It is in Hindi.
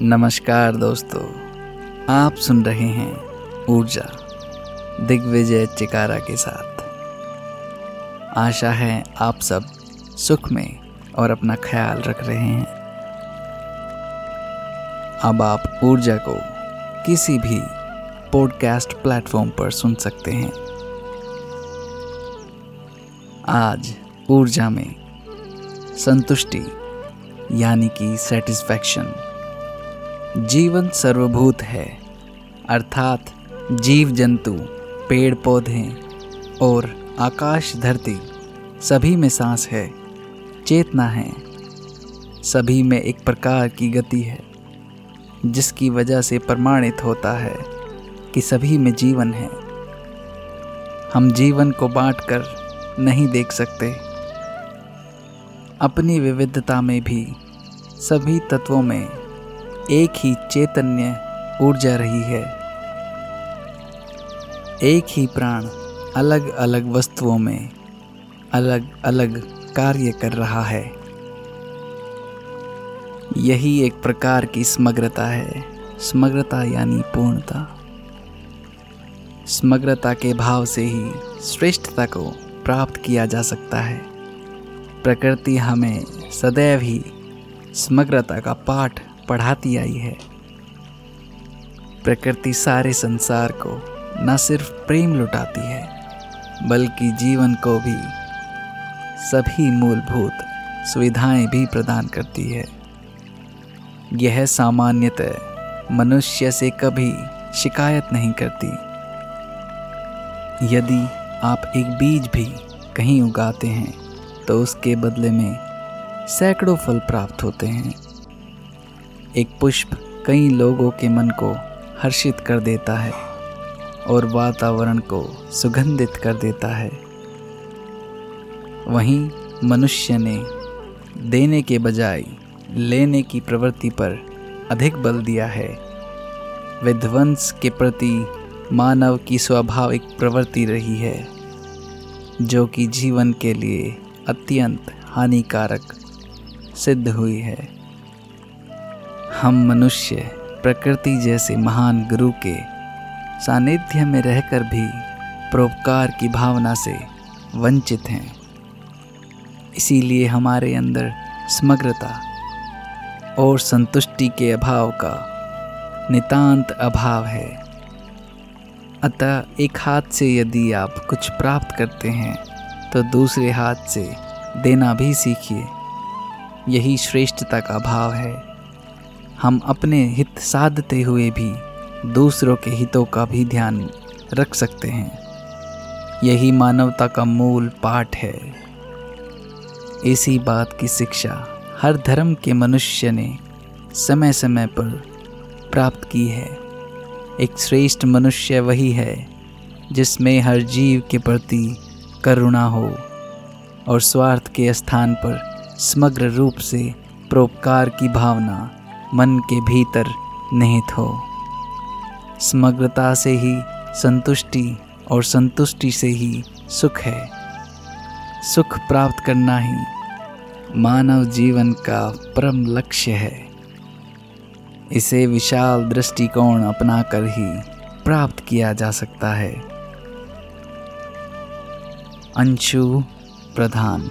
नमस्कार दोस्तों, आप सुन रहे हैं ऊर्जा दिग्विजय चिकारा के साथ। आशा है आप सब सुख में और अपना ख्याल रख रहे हैं। अब आप ऊर्जा को किसी भी पॉडकास्ट प्लेटफॉर्म पर सुन सकते हैं। आज ऊर्जा में संतुष्टि, यानी कि सेटिस्फैक्शन जीवन सर्वभूत है। अर्थात जीव जंतु, पेड़ पौधे और आकाश धरती सभी में सांस है, चेतना है। सभी में एक प्रकार की गति है, जिसकी वजह से प्रमाणित होता है कि सभी में जीवन है। हम जीवन को बांटकर नहीं देख सकते। अपनी विविधता में भी सभी तत्वों में एक ही चैतन्य ऊर्जा रही है। एक ही प्राण अलग अलग वस्तुओं में अलग अलग कार्य कर रहा है। यही एक प्रकार की समग्रता है। समग्रता यानी पूर्णता। समग्रता के भाव से ही श्रेष्ठता को प्राप्त किया जा सकता है। प्रकृति हमें सदैव ही समग्रता का पाठ पढ़ाती आई है। प्रकृति सारे संसार को न सिर्फ़ प्रेम लुटाती है, बल्कि जीवन को भी। सभी मूलभूत सुविधाएँ भी प्रदान करती है। यह सामान्यतः मनुष्य से कभी शिकायत नहीं करती। यदि आप एक बीज भी कहीं उगाते हैं तो उसके बदले में सैकड़ों फल प्राप्त होते हैं। एक पुष्प कई लोगों के मन को हर्षित कर देता है और वातावरण को सुगंधित कर देता है। वहीं मनुष्य ने देने के बजाय लेने की प्रवृत्ति पर अधिक बल दिया है। विध्वंस के प्रति मानव की स्वाभाविक प्रवृत्ति रही है, जो कि जीवन के लिए अत्यंत हानिकारक सिद्ध हुई है। हम मनुष्य, प्रकृति जैसे महान गुरु के सानिध्य में रहकर भी परोपकार की भावना से वंचित हैं। इसीलिए हमारे अंदर समग्रता और संतुष्टि के अभाव का नितांत अभाव है। अतः एक हाथ से यदि आप कुछ प्राप्त करते हैं तो दूसरे हाथ से देना भी सीखिए। यही श्रेष्ठता का भाव है। हम अपने हित साधते हुए भी दूसरों के हितों का भी ध्यान रख सकते हैं। यही मानवता का मूल पाठ है। इसी बात की शिक्षा हर धर्म के मनुष्य ने समय समय पर प्राप्त की है। एक श्रेष्ठ मनुष्य वही है जिसमें हर जीव के प्रति करुणा हो और स्वार्थ के स्थान पर समग्र रूप से परोपकार की भावना मन के भीतर निहित हो। समग्रता से ही संतुष्टि और संतुष्टि से ही सुख है। सुख प्राप्त करना ही मानव जीवन का परम लक्ष्य है। इसे विशाल दृष्टिकोण अपनाकर ही प्राप्त किया जा सकता है। अंशु प्रधान।